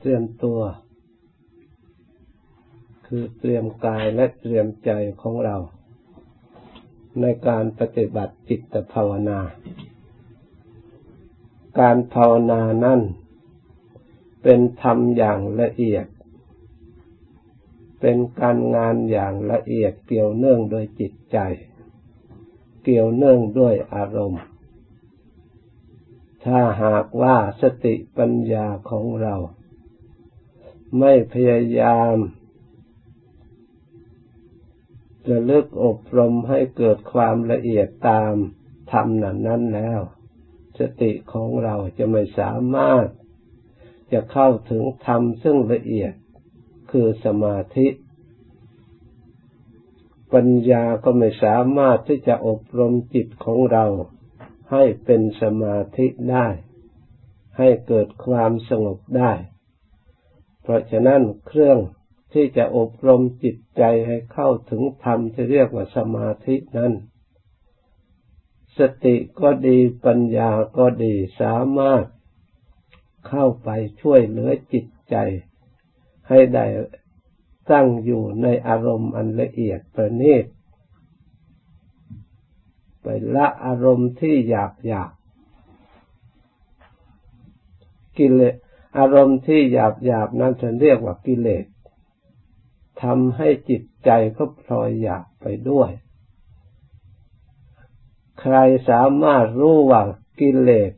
เตรียมตัว คือเตรียมกายและเตรียมใจของเรา ในการปฏิบัติจิตภาวนา การภาวนานั้นเป็นธรรมอย่างละเอียด เป็นการงานอย่างละเอียดเกี่ยวเนื่องโดยจิตใจ เกี่ยวเนื่องด้วยอารมณ์ ถ้าหากว่าสติปัญญาของเรา ไม่พยายามระลึกอบรมให้เกิดความละเอียดตามธรรมนั้นนั้นแล้ว สติของเราจะไม่สามารถจะเข้าถึงธรรมซึ่งละเอียดคือสมาธิ ปัญญาก็ไม่สามารถที่จะอบรมจิตของเราให้เป็นสมาธิได้ ให้เกิดความสงบได้ เพราะฉะนั้นเครื่องที่จะอบรมจิตใจให้เข้าถึงธรรมที่เรียกว่าสมาธินั้น สติก็ดีปัญญาก็ดีสามารถเข้าไปช่วยเหลือจิตใจ ให้ได้ตั้งอยู่ในอารมณ์อันละเอียดประณีตไปละอารมณ์ที่หยาบหยาบกิเลส อารมณ์ที่หยาบหยาบนั้นจะเรียกว่ากิเลสทำให้จิตใจก็พลอยหยาบไปด้วย ใครสามารถรู้ว่ากิเลส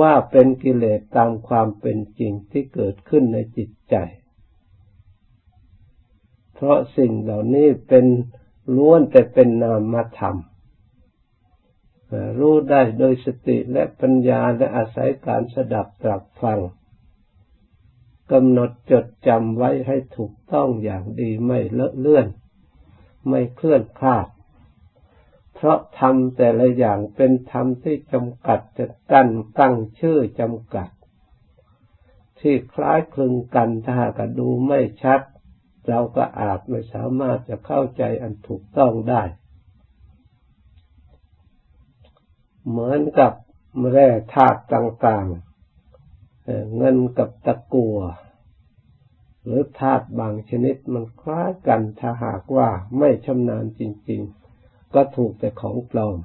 ว่าเป็นกิเลสตามความเป็นจริงที่เกิดขึ้นในจิตใจ เพราะสิ่งเหล่านี้เป็นล้วนแต่เป็นนามธรรม รู้ได้โดยสติและปัญญาและอาศัยการสดับตรับฟังกำหนดจดจำไว้ให้ถูกต้องอย่างดีไม่เลอะเลื่อน ไม่เคลื่อนคลาด เพราะธรรมแต่ละอย่างเป็นธรรมที่จำกัดจะตั้งตั้งชื่อจำกัด ที่คล้ายคลึงกันถ้าหากดูไม่ชัด เราก็อาจไม่สามารถจะเข้าใจอันถูกต้องได้ เหมือนกับแร่ธาตุต่างๆ เงินกับตะกัว หรือธาตุบางชนิดมันคล้ายกันถ้าหากว่าไม่ชำนาญจริง ๆ ก็ถูกแต่ของปลอม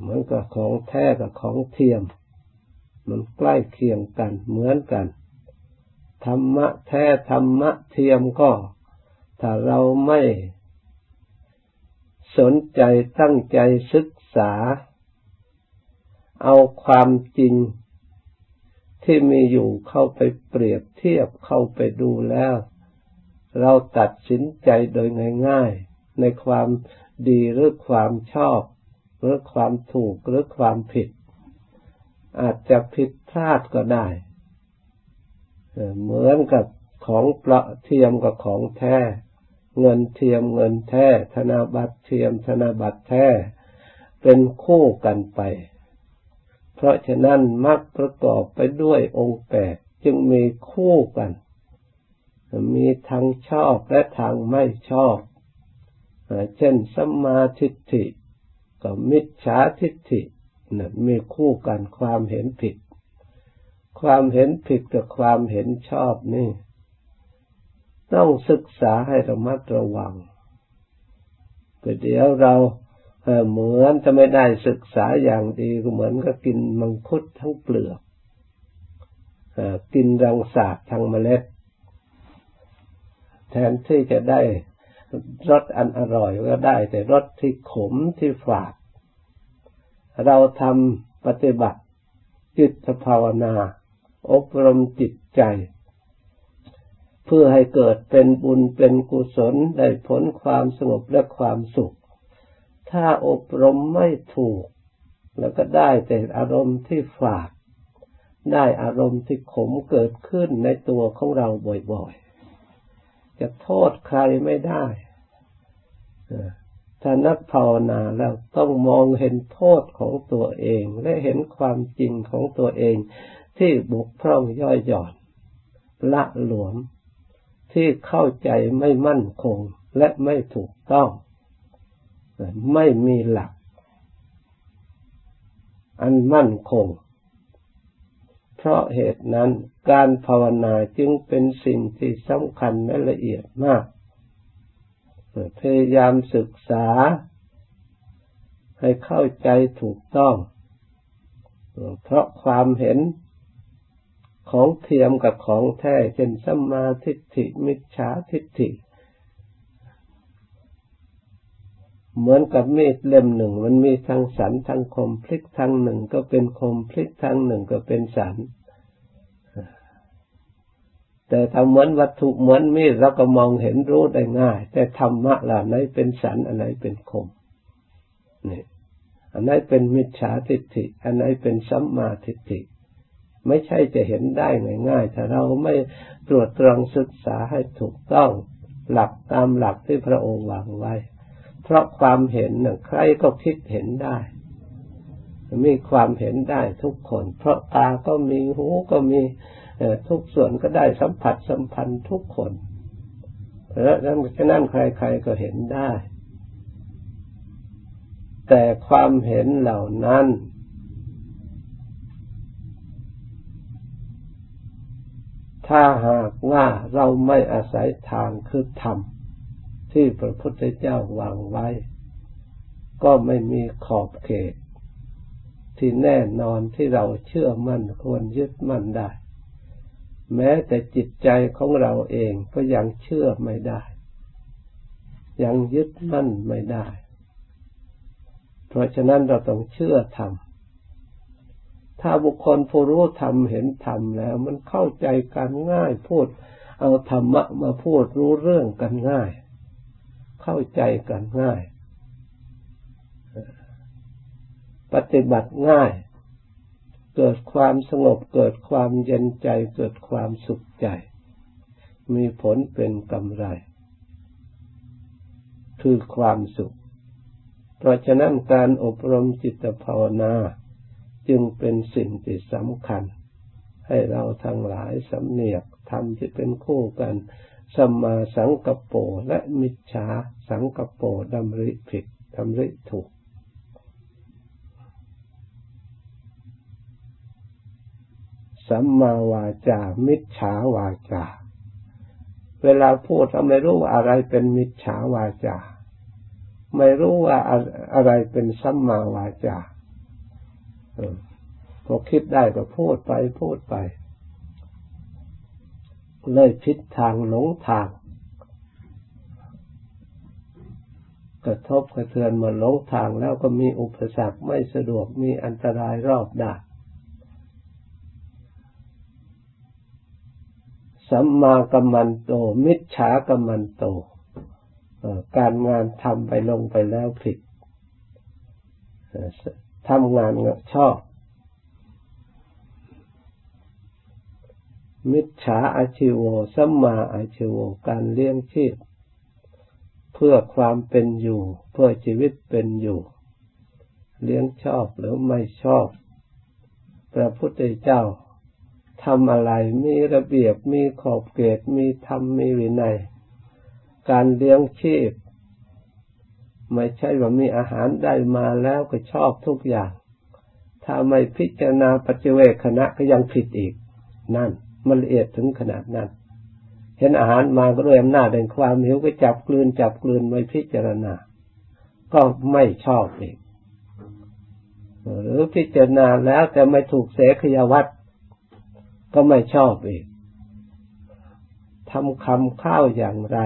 เหมือนกับของแท้กับของเทียม มันใกล้เคียงกันเหมือนกันธรรมะแท้ธรรมะเทียมก็ ถ้าเราไม่ สนใจตั้งใจศึกษา เอาความจริงที่มีอยู่เข้าไปเปรียบเทียบเข้าไปดูแล้ว เราตัดสินใจโดยง่ายๆ ในความดีหรือความชอบ หรือความถูกหรือความผิด อาจจะผิดพลาดก็ได้ เหมือนกับของประเทียมกับของแท้ เงินเทียมเงินแท้ ธนาบัตรเทียมธนาบัตรแท้ เป็นคู่กันไป เพราะฉะนั้นมักประกอบไปด้วยองค์แปดจึงมีคู่กัน มีทางชอบและทางไม่ชอบ เช่นสัมมาทิฏฐิกับมิจฉาทิฏฐินะมีคู่กันความเห็นผิด ความเห็นผิดกับความเห็นชอบนี่ ต้องศึกษาให้ระมัดระวังเดี๋ยวเราเหมือนจะไม่ได้ศึกษาอย่างดีก็เหมือนกับกินมังคุดทั้งเปลือกกินรังสาดทั้งเมล็ด แทนที่จะได้รสอันอร่อยก็ได้ แต่รสที่ขมที่ฝาด เราทำปฏิบัติจิตภาวนา อบรมจิตใจ เพื่อให้เกิดเป็นบุญเป็นกุศลได้ผลความสงบและความสุข ถ้าอบรมไม่ถูก แล้วก็ได้แต่อารมณ์ที่ฝาดได้อารมณ์ที่ขมเกิดขึ้นในตัวของเราบ่อยๆ จะโทษใครไม่ได้ถ้านักภาวนาแล้วต้องมองเห็นโทษของตัวเอง และเห็นความจริงของตัวเองที่บุกพร่องย่อยหย่อนละหลวม ที่เข้าใจไม่มั่นคงและไม่ถูกต้อง ไม่มีหลัก อันมั่นคง เพราะเหตุนั้นการภาวนาจึงเป็นสิ่งที่สำคัญและละเอียดมาก พยายามศึกษา ให้เข้าใจถูกต้อง เพราะความเห็น ของเทียมกับของแท้เช่นสัมมาทิฏฐิมิจฉาทิฏฐิ เหมือนกับมีดเล่มหนึ่ง มันมีทั้งสันทั้งคมพลิกทางหนึ่งก็เป็นคมพลิกทางหนึ่งก็เป็นสันแต่ถ้าเหมือนวัตถุเหมือนมีดเราก็มองเห็นรู้ได้ง่าย แต่ธรรมะล่ะไหนเป็นสันอันไหนเป็นคมนี่อันไหนเป็นมิจฉาทิฏฐิ อันไหนเป็นสัมมาทิฏฐิ ไม่ใช่จะเห็นได้ง่ายๆ ถ้าเราไม่ตรวจตรองศึกษาให้ถูกต้องหลักตามหลักที่พระองค์วางไว้ เพราะความเห็นน่ะใครก็คิดเห็นได้ มีความเห็นได้ทุกคน เพราะตาก็มีหูก็มีทุกส่วนก็ได้สัมผัสสัมพันธ์ทุกคนและฉะนั้นใครๆก็เห็นได้ แต่ความเห็นเหล่านั้น ถ้าหากว่าเราไม่อาศัยทางคือธรรมที่พระพุทธเจ้าวางไว้ ก็ไม่มีขอบเขต ที่แน่นอนที่เราเชื่อมั่นควรยึดมั่นได้ แม้แต่จิตใจของเราเองก็ยังเชื่อไม่ได้ ยังยึดมั่นไม่ได้ เพราะฉะนั้นเราต้องเชื่อธรรม ถ้าบุคคลผู้รู้ธรรมเห็นธรรมแล้ว มันเข้าใจกันง่ายพูด เอาธรรมะมาพูดรู้เรื่องกันง่าย เข้าใจกันง่าย ปฏิบัติง่าย เกิดความสงบเกิดความเย็นใจ เกิดความสุขใจ มีผลเป็นกำไร คือความสุข เพราะฉะนั้นการอบรมจิตภาวนา จึงเป็นสิ่งที่สำคัญ ให้เราทั้งหลายสำเนียกทำที่เป็นคู่กันสมมาสังกปรและมิจฉาสังกปรดำริผิดดำริถูก สัมมาวาจา มิจฉาวาจา เวลาพูดเราไม่รู้ว่าอะไรเป็นมิจฉาวาจา ไม่รู้ว่าอะไรเป็นสัมมาวาจา พอคิดได้ก็พูดไปพูดไป เลยพิษทางหลงทาง กระทบกระเทือนมาหลงทางแล้วก็มีอุปสรรคไม่สะดวกมีอันตรายรอบด้านสัมมากัมมันโต มิจฉากัมมันโต การงานทำไปลงไปแล้วผิด ทำงานชอบ มิจฉาอาชีวสัมมาอาชีวการเลี้ยงชีพ เพื่อความเป็นอยู่ เพื่อชีวิตเป็นอยู่ เลี้ยงชอบหรือไม่ชอบ พระพุทธเจ้าทำอะไรมีระเบียบมีขอบเขตมีธรรมมีวินัย การเลี้ยงชีพ ไม่ใช่ว่ามีอาหารได้มาแล้วก็ชอบทุกอย่าง ถ้าไม่พิจารณาปัจเจเวคณะก็ยังผิดอีก นั่น มันละเอียดถึงขนาดนั้น เห็นอาหารมาก็ด้วยอำนาจแห่งความหิวก็จับกลืนจับกลืนไม่พิจารณา ก็ไม่ชอบอีก หรือพิจารณาแล้วแต่ไม่ถูกเสขยวัตก็ไม่ชอบอีกทำคำข้าวอย่างไร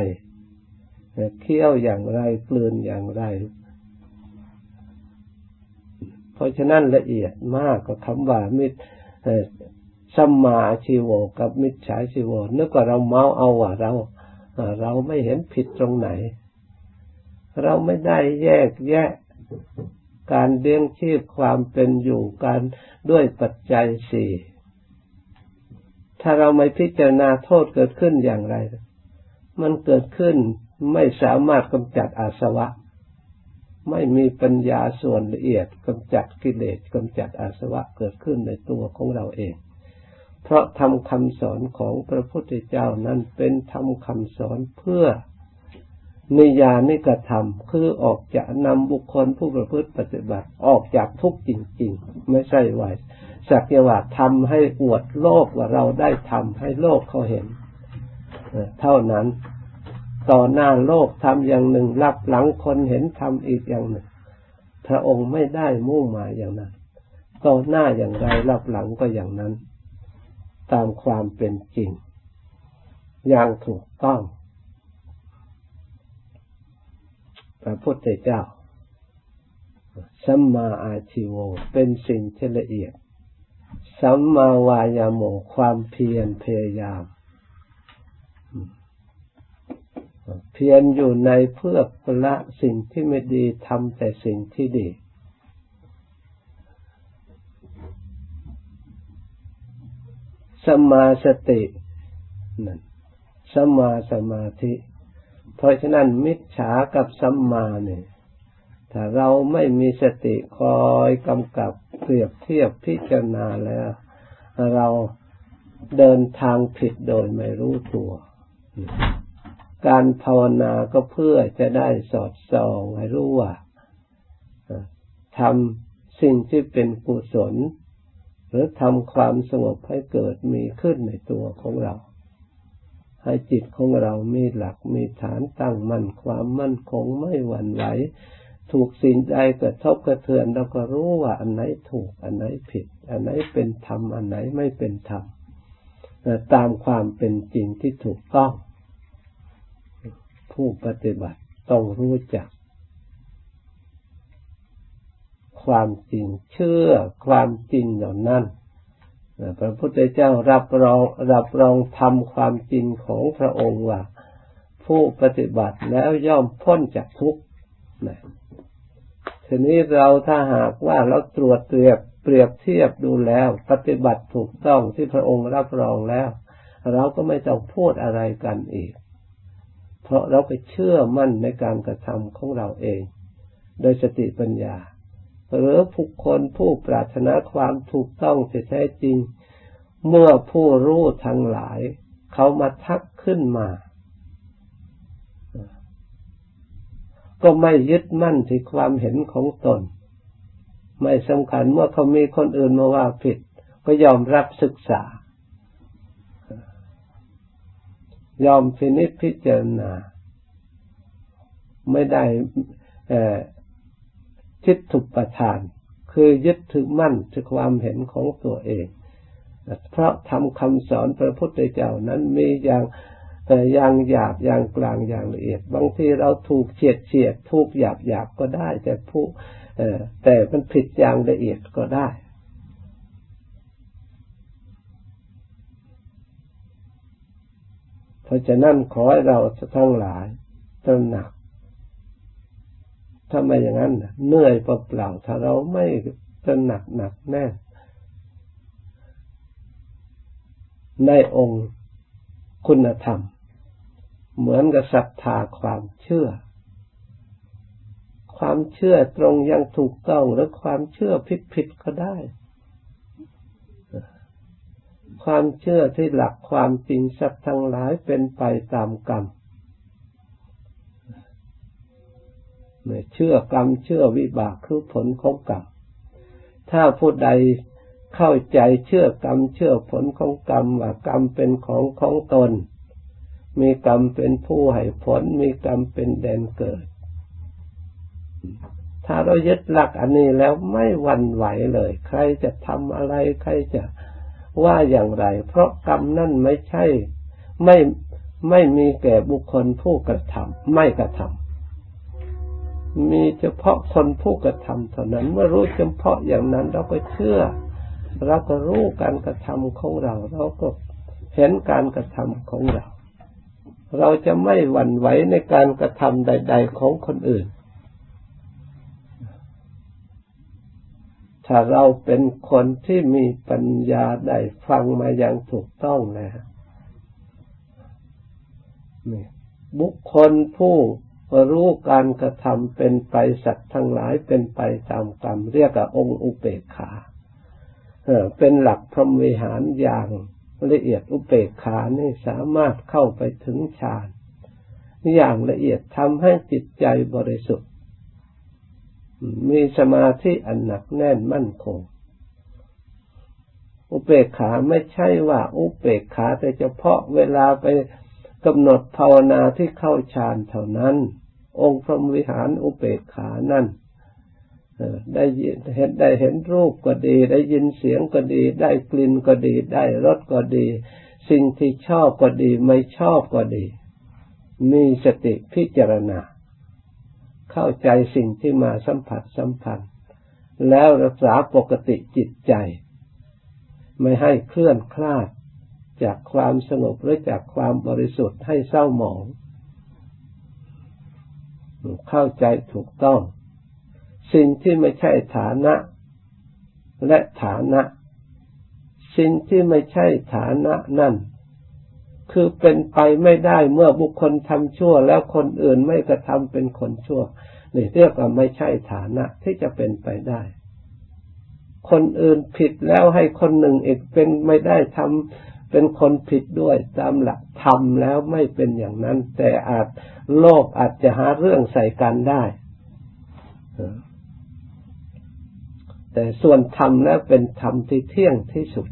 เคี้ยวอย่างไรกลืนอย่างไร เพราะฉะนั้นละเอียดมากก็คำว่ามิตรสัมมาชีโวกับมิจฉาชีโวนึกว่าเราเมาเอาว่าเราเราไม่เห็นผิดตรงไหน เราไม่ได้แยกแยะการเลี้ยงชีพความเป็นอยู่การด้วยปัจจัยสี่ถ้าเราไม่พิจารณาโทษเกิดขึ้นอย่างไร มันเกิดขึ้น ไม่สามารถกำจัดอาสวะ ไม่มีปัญญาส่วนละเอียดกำจัดกิเลสกำจัดอาสวะเกิดขึ้นในตัวของเราเอง เพราะทำคำสอนของพระพุทธเจ้านั้นเป็นทำคำสอนเพื่อนิยานิกระทำคือออกจากนำบุคคลผู้ประพฤติปฏิบัติออกจากทุกข์จริง ๆ ไม่ใช่ว่าสักยว่าทำให้อวดโลกว่าเราได้ทำให้โลกเขาเห็นเท่านั้น ต่อหน้าโลกทำอย่างหนึ่งรับหลังคนเห็นทำอีกอย่างหนึ่ง พระองค์ไม่ได้มุ่งหมายอย่างนั้น ต่อหน้าอย่างไรรับหลังก็อย่างนั้น ตามความเป็นจริง อย่างถูกต้อง พระพุทธเจ้าสัมมาอาชิโวเป็นสิ่งที่ละเอียด สัมมาวายาโมความเพียรพยายาม เพียรอยู่ในเพื่อละสิ่งที่ไม่ดีทำแต่สิ่งที่ดี สมาสตินั่นสมาสมาธิ เพราะฉะนั้นมิจฉากับสัมมาเนี่ยถ้าเราไม่มีสติคอยกำกับเปรียบเทียบพิจารณาแล้ว เราเดินทางผิดโดยไม่รู้ตัว การภาวนาก็เพื่อจะได้สอดส่องให้รู้ว่าทำสิ่งที่เป็นกุศล หรือทำความสงบให้เกิดมีขึ้นในตัวของเรา ให้จิตของเรามีหลักมีฐานตั้งมั่นความมั่นคงไม่หวั่นไหวถูกสิ่งใดกระทบกระเทือนเราก็รู้ว่าอันไหนถูก อันไหนผิด อันไหนเป็นธรรม อันไหนไม่เป็นธรรมตามความเป็นจริงที่ถูกต้อง ผู้ปฏิบัติต้องรู้จัก ความจริงเชื่อความจริงเหล่านั้นพระพุทธเจ้ารับรองรับรองทำความจริงของพระองค์ว่า ผู้ปฏิบัติแล้วย่อมพ้นจากทุกข์ทีนี้เราถ้าหากว่าเราตรวจเปรียบเปรียบเทียบดูแล้ว ปฏิบัติถูกต้องที่พระองค์รับรองแล้ว เราก็ไม่ต้องพูดอะไรกันอีก เพราะเราไปเชื่อมั่นในการกระทำของเราเอง โดยสติปัญญา หรือผู้คนผู้ปรารถนาความถูกต้องที่แท้จริง เมื่อผู้รู้ทั้งหลาย เขามาทักขึ้นมา ก็ไม่ยึดมั่นที่ความเห็นของตน ไม่สำคัญเมื่อเขามีคนอื่นมาว่าผิด ก็ยอมรับศึกษา ยอมพินิจพิจารณา ไม่ได้คิดถูกประทาน คือยึดถือมั่นที่ความเห็นของตัวเอง เพราะทำคำสอนพระพุทธเจ้านั้นมีอย่างอย่างหยาบอย่างกลางอย่างละเอียด บางทีเราถูกเฉียดเฉียดถูกหยาบหยาบก็ได้ แต่ผู้แต่มันผิดอย่างละเอียดก็ได้ เพราะฉะนั้นขอให้เราทั้งหลายตระหนักถ้าไม่อย่างนั้นเหนื่อยเปล่าๆถ้าเราไม่ตระหนักหนักแน่ในองค์คุณธรรม เหมือนกับศรัทธาความเชื่อ ความเชื่อตรงยังถูกต้องหรือความเชื่อผิดผิดก็ได้ ความเชื่อที่หลักความจริงสัตว์ทั้งหลายเป็นไปตามกรรมเชื่อกรรมเชื่อวิบากคือผลของกรรม ถ้าผู้ใดเข้าใจเชื่อกรรมเชื่อผลของกรรมว่ากรรมเป็นของของตน มีกรรมเป็นผู้ให้ผล มีกรรมเป็นแดนเกิด ถ้าเรายึดหลักอันนี้แล้วไม่หวั่นไหวเลย ใครจะทำอะไรใครจะ ว่าอย่างไร เพราะกรรมนั่นไม่ใช่ไม่ไม่มีแก่บุคคลผู้กระทำไม่กระทำมีเฉพาะคนผู้กระทำเท่านั้น เมื่อรู้เฉพาะอย่างนั้นเราก็เชื่อ เราก็รู้การกระทำของเรา เราก็เห็นการกระทำของเรา เราจะไม่หวั่นไหวในการกระทำใด ๆ ของคนอื่น ถ้าเราเป็นคนที่มีปัญญาได้ฟังมาอย่างถูกต้องแล้วบุคคลผู้รู้การกระทำเป็นไปสัตว์ทั้งหลายเป็นไปตามกรรม เรียกว่าองค์อุเบกขาเป็นหลักพรหมวิหารอย่างละเอียดอุเบกขานี่สามารถเข้าไปถึงฌานอย่างละเอียดทำให้จิตใจบริสุทธิ์ มีสมาธิอันหนักแน่นมั่นคง อุเบกขาไม่ใช่ว่าอุเบกขาแต่เฉพาะเวลาไปกำหนดภาวนาที่เข้าฌานเท่านั้น องค์พรหมวิหารอุเบกขานั่นได้เห็นได้เห็นรูปก็ดี ได้ยินเสียงก็ดี ได้กลิ่นก็ดี ได้รสก็ดี สิ่งที่ชอบก็ดี ไม่ชอบก็ดี มีสติพิจารณา เข้าใจสิ่งที่มาสัมผัสสัมพันธ์ แล้วรักษาปกติจิตใจ ไม่ให้เคลื่อนคลาดจากความสงบหรือจากความบริสุทธิ์ให้เศร้าหมอง เข้าใจถูกต้อง สิ่งที่ไม่ใช่ฐานะ และฐานะ สิ่งที่ไม่ใช่ฐานะนั่น คือเป็นไปไม่ได้เมื่อบุคคลทำชั่ว แล้วคนอื่นไม่กระทำเป็นคนชั่ว นี่เรียกว่าไม่ใช่ฐานะที่จะเป็นไปได้ คนอื่นผิดแล้วให้คนหนึ่งอีกเป็นไม่ได้ทำเป็นคนผิดด้วยตามหลักทำแล้วไม่เป็นอย่างนั้น แต่อาจโลกอาจจะหาเรื่องใส่กันได้แต่ส่วนธรรมแล้วเป็นธรรมที่เที่ยงที่สุด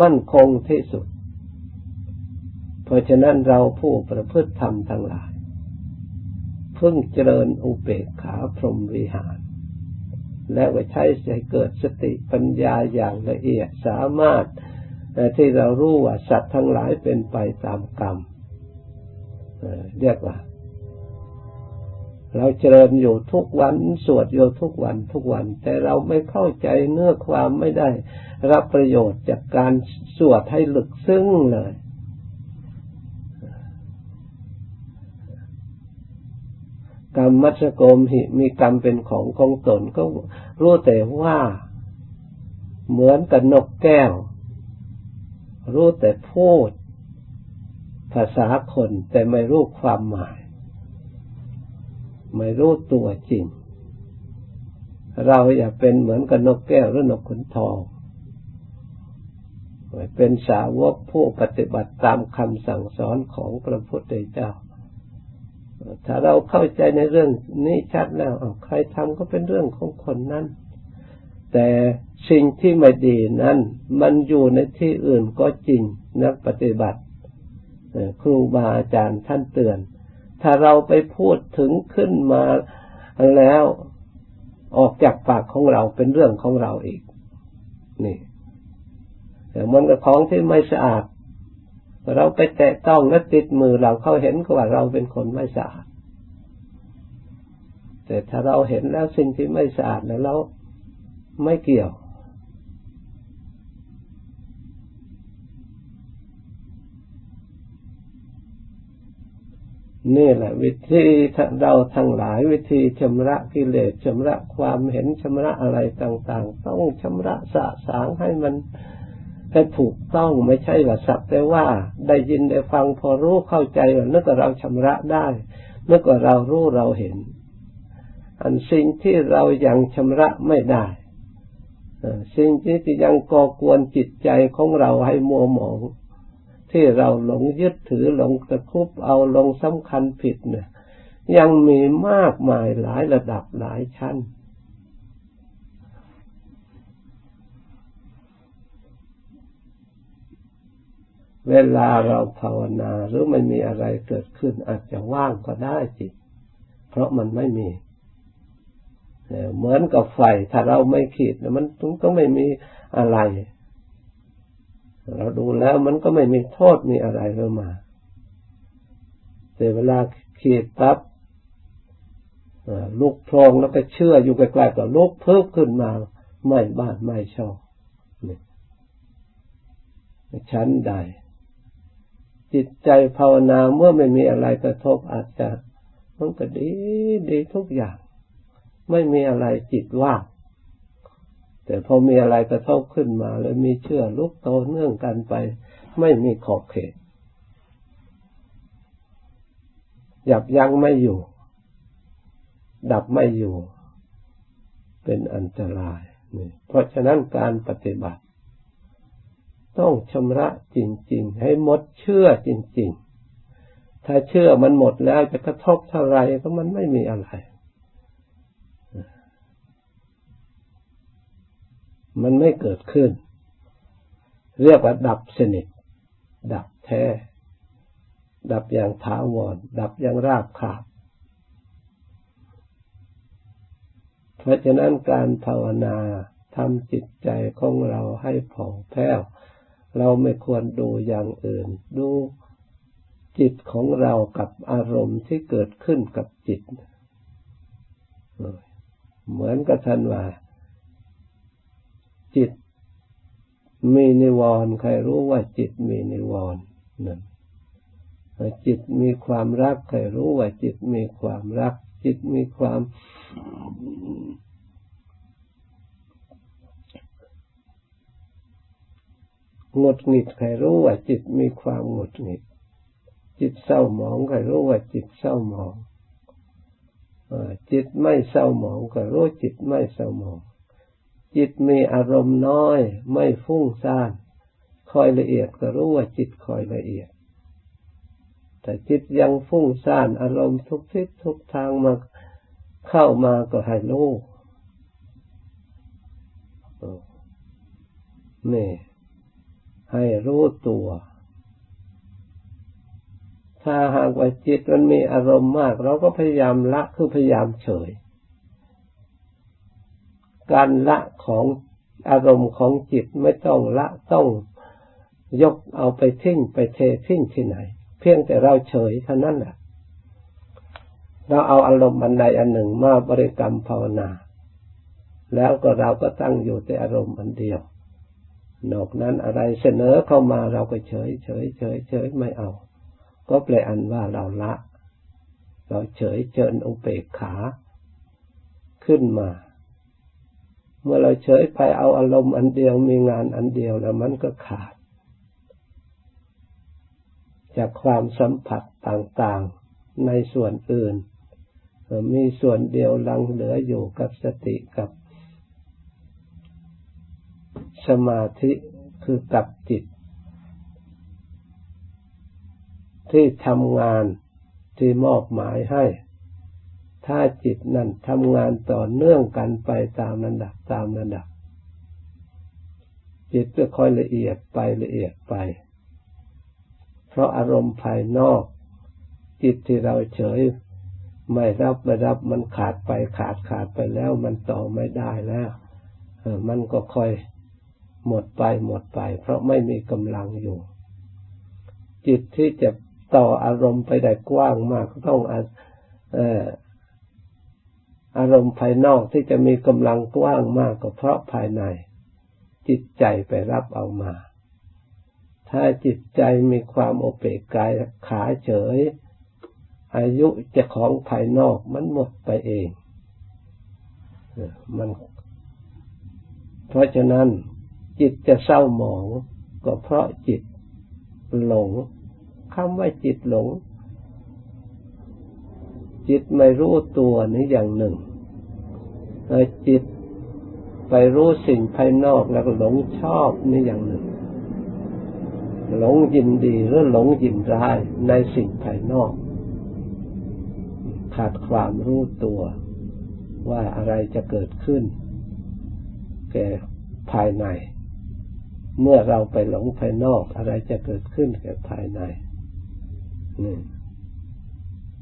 มั่นคงที่สุด เพราะฉะนั้นเราผู้ประพฤติธรรมทั้งหลาย พิ่งเจริญอุเบกขาพรหมวิหาร และว่าใช้ใจเกิดสติปัญญาอย่างละเอียดสามารถที่เรารู้ว่าสัตว์ทั้งหลายเป็นไปตามกรรมเรียกว่า เราเจริญอยู่ทุกวันสวดอยู่ทุกวันทุกวัน แต่เราไม่เข้าใจเนื้อความไม่ได้ รับประโยชน์จากการสวดให้ลึกซึ้งเลย กรรมมัชโกมหิมีกรรมเป็นของของตนก็รู้แต่ว่าเหมือนกับนกแก้ว รู้แต่พูด ภาษาคนแต่ไม่รู้ความหมาย ไม่รู้ตัวจริง เราอย่าเป็นเหมือนกับนกแก้วหรือนกขนทองเป็นสาวกผู้ปฏิบัติตามคำสั่งสอนของพระพุทธเจ้า ถ้าเราเข้าใจในเรื่องนี้ชัดแล้วใครทำก็เป็นเรื่องของคนนั้น แต่สิ่งที่ไม่ดีนั้น มันอยู่ในที่อื่นก็จริงนักปฏิบัติครูบาอาจารย์ท่านเตือน ถ้าเราไปพูดถึงขึ้นมาแล้วออกจากปากของเราเป็นเรื่องของเราอีก นี่แต่มันกับของที่ไม่สะอาด เราไปแตะต้องและติดมือเราเขาเห็นก็ว่าเราเป็นคนไม่สะอาด แต่ถ้าเราเห็นแล้วสิ่งที่ไม่สะอาดแล้วเราไม่เกี่ยว นี่แหละ วิธีเราทั้งหลายวิธีชำระกิเลสชำระความเห็นชำระอะไรต่าง ๆ ต้องชำระสะสางให้มัน ให้ถูกต้องไม่ใช่ว่าสักแต่ว่า ได้ยินได้ฟังพอรู้เข้าใจว่านึกว่าเราชำระได้นึกว่าเรารู้เราเห็น อันสิ่งที่เรายังชำระไม่ได้สิ่งที่ยังก่อกวนจิตใจของเราให้มัวหมอง ที่เราหลงยึดถือหลงตะคุบเอาลงสำคัญผิดเนี่ยยังมีมากมายหลายระดับหลายชั้น เวลาเราภาวนาหรือไม่มีอะไรเกิดขึ้น อาจจะว่างก็ได้จิต เพราะมันไม่มีเหมือนกับไฟ ถ้าเราไม่ขีดมันก็ไม่มีอะไร เราดูแล้วมันก็ไม่มีโทษมีอะไรเข้ามา แต่เวลาขีดปั๊บลุกพรงแล้วก็เชื่ออยู่ใกล้ๆกับลุกเพิ่มขึ้นมา ไม่บ้านไม่ชอบนี่ชั้นใด จิตใจภาวนาเมื่อไม่มีอะไรกระทบอาจจะมันก็ดีดีทุกอย่าง ไม่มีอะไรจิตว่างแต่พอมีอะไรกระทบขึ้นมา แล้วมีเชื่อลุกโตเนื่องกันไป ไม่มีขอบเขตหยับยั้งไม่อยู่ ดับไม่อยู่ เป็นอันตรายนี่เพราะฉะนั้นการปฏิบัติ ต้องชำระจริง ๆ ให้หมดเชื่อจริง ๆ ถ้าเชื่อมันหมดแล้วจะกระทบเท่าไรก็มันไม่มีอะไร มันไม่เกิดขึ้น เรียกว่าดับสนิท ดับแท้ ดับอย่างถาวร ดับอย่างราบคาบเพราะฉะนั้นการภาวนาทำจิตใจของเราให้ผ่องแผ้ว เราไม่ควรดูอย่างอื่น ดูจิตของเรากับอารมณ์ที่เกิดขึ้นกับจิต เหมือนกับท่านว่าจิตมีนิวรณ์ใครรู้ว่าจิตมีนิวรณ์นั่นจิตมีความรักใครรู้ว่าจิตมีความรัก จิตมีความ หงุดหงิดใครรู้ว่าจิตมีความหงุดหงิด จิตเศร้าหมองใครรู้ว่าจิตเศร้าหมองจิตไม่เศร้าหมองก็รู้จิตไม่เศร้าหมอง จิตมีอารมณ์น้อย ไม่ฟุ้งซ่านคอยละเอียดก็รู้ว่าจิตคอยละเอียด แต่จิตยังฟุ้งซ่านอารมณ์ทุกทิศทุกทางมาเข้ามาก็ให้รู้นี่ ให้รู้ตัว ถ้าหากว่าจิตมันมีอารมณ์มาก เราก็พยายามละคือพยายามเฉย การละของอารมณ์ของจิตไม่ต้องละต้องยกเอาไปทิ้งไปเททิ้งที่ไหน เพียงแต่เราเฉยเท่านั้นแหละเราเอาอารมณ์อันใดอันหนึ่งมาบริกรรมภาวนา แล้วก็เราก็ตั้งอยู่แต่อารมณ์อันเดียว นอกนั้นอะไรเสนอเข้ามาเราก็เฉยเฉยเฉยเฉยไม่เอา ก็แปลอันว่าเราละ เราเฉยเจิญองเปกขาขึ้นมา เมื่อเราเฉยไปเอาอารมณ์อันเดียวมีงานอันเดียวแล้วมันก็ขาด จากความสัมผัสต่างๆในส่วนอื่น มีส่วนเดียวลังเหลืออยู่กับสติกับ สมาธิคือกับจิต ที่ทำงานที่มอบหมายให้ ถ้าจิตนั้นทำงานต่อเนื่องกันไปตามระดับตามระดับ จิตจะค่อยละเอียดไปละเอียดไป เพราะอารมณ์ภายนอก จิตที่เราเฉยไม่รับไม่รับมันขาดไปขาดขาดไปแล้วมันต่อไม่ได้แล้วมันก็ค่อย หมดไปหมดไป เพราะไม่มีกำลังอยู่ จิตที่จะต่ออารมณ์ไปได้กว้างมากต้องอารมณ์ภายนอกที่จะมีกำลังกว้างมากก็เพราะภายใน จิตใจไปรับเอามา ถ้าจิตใจมีความโอเปกกายขาเฉย อายุจะของภายนอกมันหมดไปเองมัน เพราะฉะนั้น จิตจะเศร้าหมอง ก็เพราะจิตหลงคำว่าจิตหลง จิตไม่รู้ตัวนี่อย่างหนึ่งจิตไปรู้สิ่งภายนอกแล้วก็หลงชอบนี่อย่างหนึ่ง หลงยินดีหรือหลงยินร้ายในสิ่งภายนอก ขาดความรู้ตัว ว่าอะไรจะเกิดขึ้น แก่ภายใน เมื่อเราไปหลงภายนอกอะไรจะเกิดขึ้นแก่ภายในนี่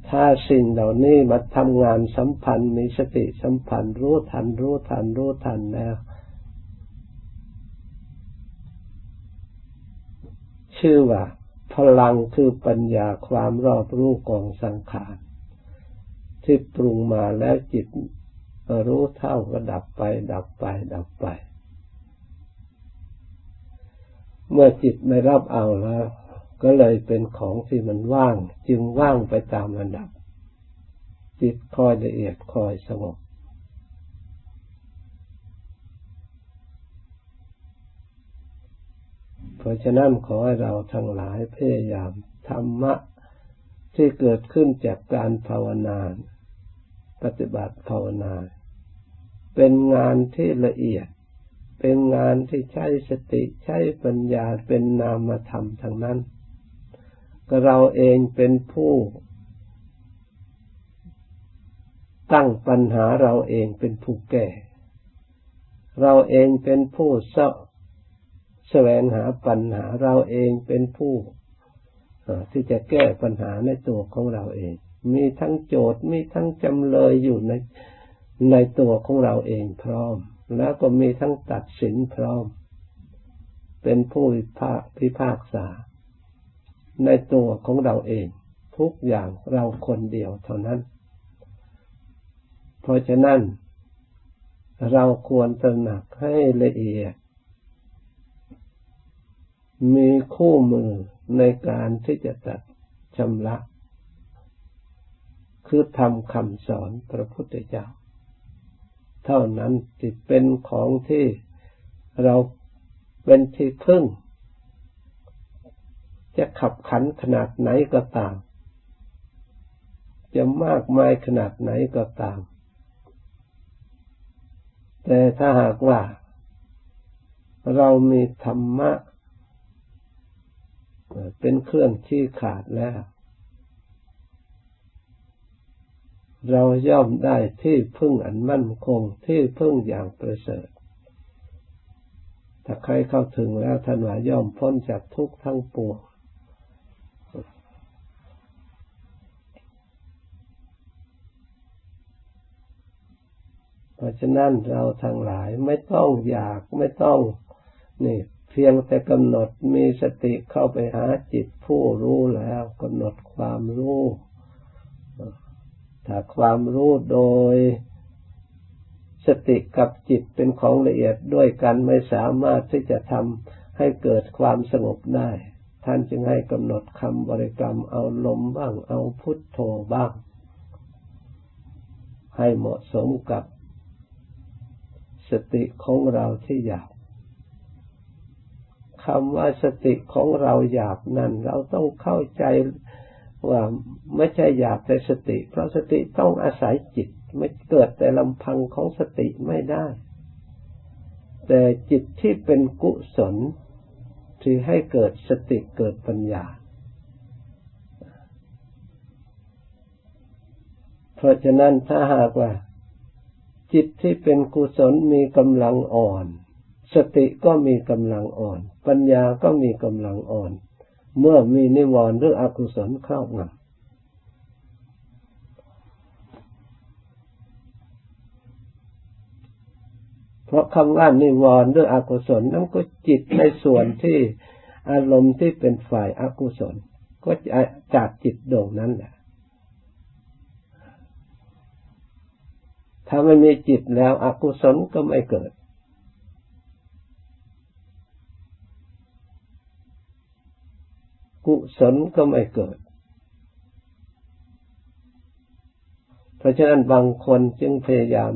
ถ้าสิ่งเหล่านี้มาทำงานสัมพันธ์มีสติสัมพันธ์รู้ทันรู้ทันรู้ทันแล้ว ชื่อว่า พลังคือปัญญาความรอบรู้กองสังขารที่ปรุงมาแล้วจิตรู้เท่าก็ดับไป ดับไป ดับไป เมื่อจิตไม่รับเอาแล้ว ก็เลยเป็นของที่มันว่าง จึงว่างไปตามระดับ จิตคอยละเอียดคอยสงบเพราะฉะนั้นขอให้เราทั้งหลายพยายามธรรมะที่เกิดขึ้นจากการภาวนาปฏิบัติภาวนา เป็นงานที่ละเอียด เป็นงานที่ใช้สติใช้ปัญญาเป็นนามธรรมทั้งนั้น ก็เราเองเป็นผู้ ตั้งปัญหาเราเองเป็นผู้แก้เราเองเป็นผู้เสาะแสวงหาปัญหาเราเองเป็นผู้ที่จะแก้ปัญหาในตัวของเราเอง มีทั้งโจทย์มีทั้งจำเลยอยู่ในในตัวของเราเองพร้อม แล้วก็มีทั้งตัดสินพร้อม เป็นผู้พิพากษา ในตัวของเราเอง ทุกอย่างเราคนเดียวเท่านั้น เพราะฉะนั้น เราควรตระหนักให้ละเอียด มีคู่มือในการที่จะตัดชำระ คือทำคำสอนพระพุทธเจ้า เท่านั้นที่เป็นของที่เราเป็นที่พึ่ง จะขับขันขนาดไหนก็ตาม จะมากมายขนาดไหนก็ตาม แต่ถ้าหากว่า เรามีธรรมะ เป็นเครื่องชี้ขาดแล้ว เราย่อมได้ที่พึ่งอันมั่นคงที่พึ่งอย่างประเสริฐถ้าใครเข้าถึงแล้วท่านว่าย่อมพ้นจากทุกข์ทั้งปวงเพราะฉะนั้นเราทั้งหลายไม่ต้องอยากไม่ต้องนี่เพียงแต่กำหนดมีสติเข้าไปหาจิตผู้รู้แล้วกำหนดความรู้ ถ้าความรู้โดยสติกับจิตเป็นของละเอียดด้วยกันไม่สามารถที่จะทำให้เกิดความสงบได้ ท่านจึงให้กำหนดคำบริกรรมเอาลมบ้างเอาพุทโธบ้าง ให้เหมาะสมกับสติของเราที่หยาบคำว่าสติของเราหยาบนั้น เราต้องเข้าใจ ว่าไม่ใช่อยากแต่สติ เพราะสติต้องอาศัยจิต ไม่เกิดแต่ลำพังของสติไม่ได้ แต่จิตที่เป็นกุศลที่ให้เกิดสติเกิดปัญญา เพราะฉะนั้นถ้าหากว่า จิตที่เป็นกุศลมีกำลังอ่อน สติก็มีกำลังอ่อน ปัญญาก็มีกำลังอ่อน เมื่อมีนิวรณ์หรืออกุศลครอบงำเพราะคำว่านิวรณ์หรืออกุศลนั่นก็จิตในส่วนที่อารมณ์ที่เป็นฝ่ายอากุศล ก็จะจากจิตดวงนั้นแหละถ้าไม่มีจิตแล้วอกุศลก็ไม่เกิด กุศลก็ไม่เกิด เพราะฉะนั้นบางคนจึงพยายาม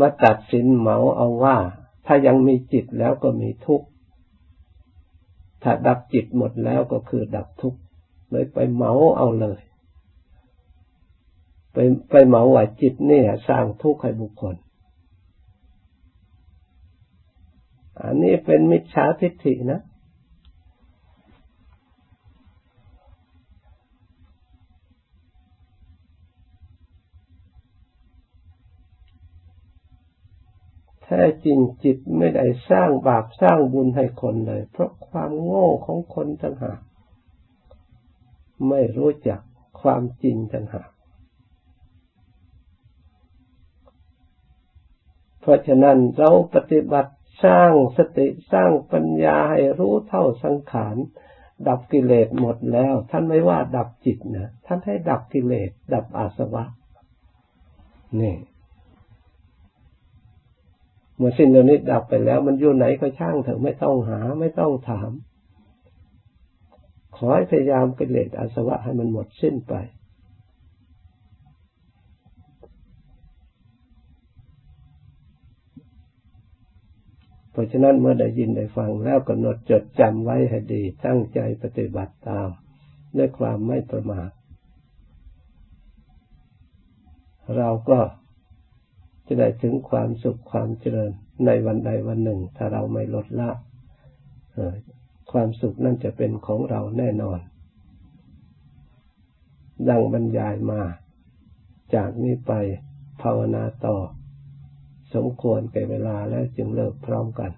มาตัดสินเหมาเอาว่า ถ้ายังมีจิตแล้วก็มีทุกข์ ถ้าดับจิตหมดแล้วก็คือดับทุกข์เลยไปเหมาเอาเลย ไปไปเหมาว่าจิตนี่สร้างทุกข์ให้บุคคล อันนี้เป็นมิจฉาทิฏฐินะ แท้จริงจิตไม่ได้สร้างบาปสร้างบุญให้คนเลย เพราะความโง่ของคนต่างหากไม่รู้จักความจริงต่างหากเพราะฉะนั้นเราปฏิบัติสร้างสติสร้างปัญญาให้รู้เท่าสังขาร ดับกิเลสหมดแล้ว ท่านไม่ว่าดับจิตนะท่านให้ดับกิเลสดับอาสวะนี่ เมื่อสิ้นเรื่อนี้ดับไปแล้ว มันอยู่ไหนก็ช่างเถอะไม่ต้องหาไม่ต้องถาม ขอให้พยายามกิเลสอาสวะให้มันหมดสิ้นไป เพราะฉะนั้นเมื่อได้ยินได้ฟังแล้วกำหนดจดจำไว้ให้ดี ตั้งใจปฏิบัติตาม ด้วยความไม่ประมาทเราก็ จะได้ถึงความสุขความเจริญในวันใดวันหนึ่ง ถ้าเราไม่ลดละความสุขนั่นจะเป็นของเราแน่นอน ดังบรรยายมา จากนี้ไปภาวนาต่อ สมควรแก่เวลาแล้วจึงเลิกพร้อมกัน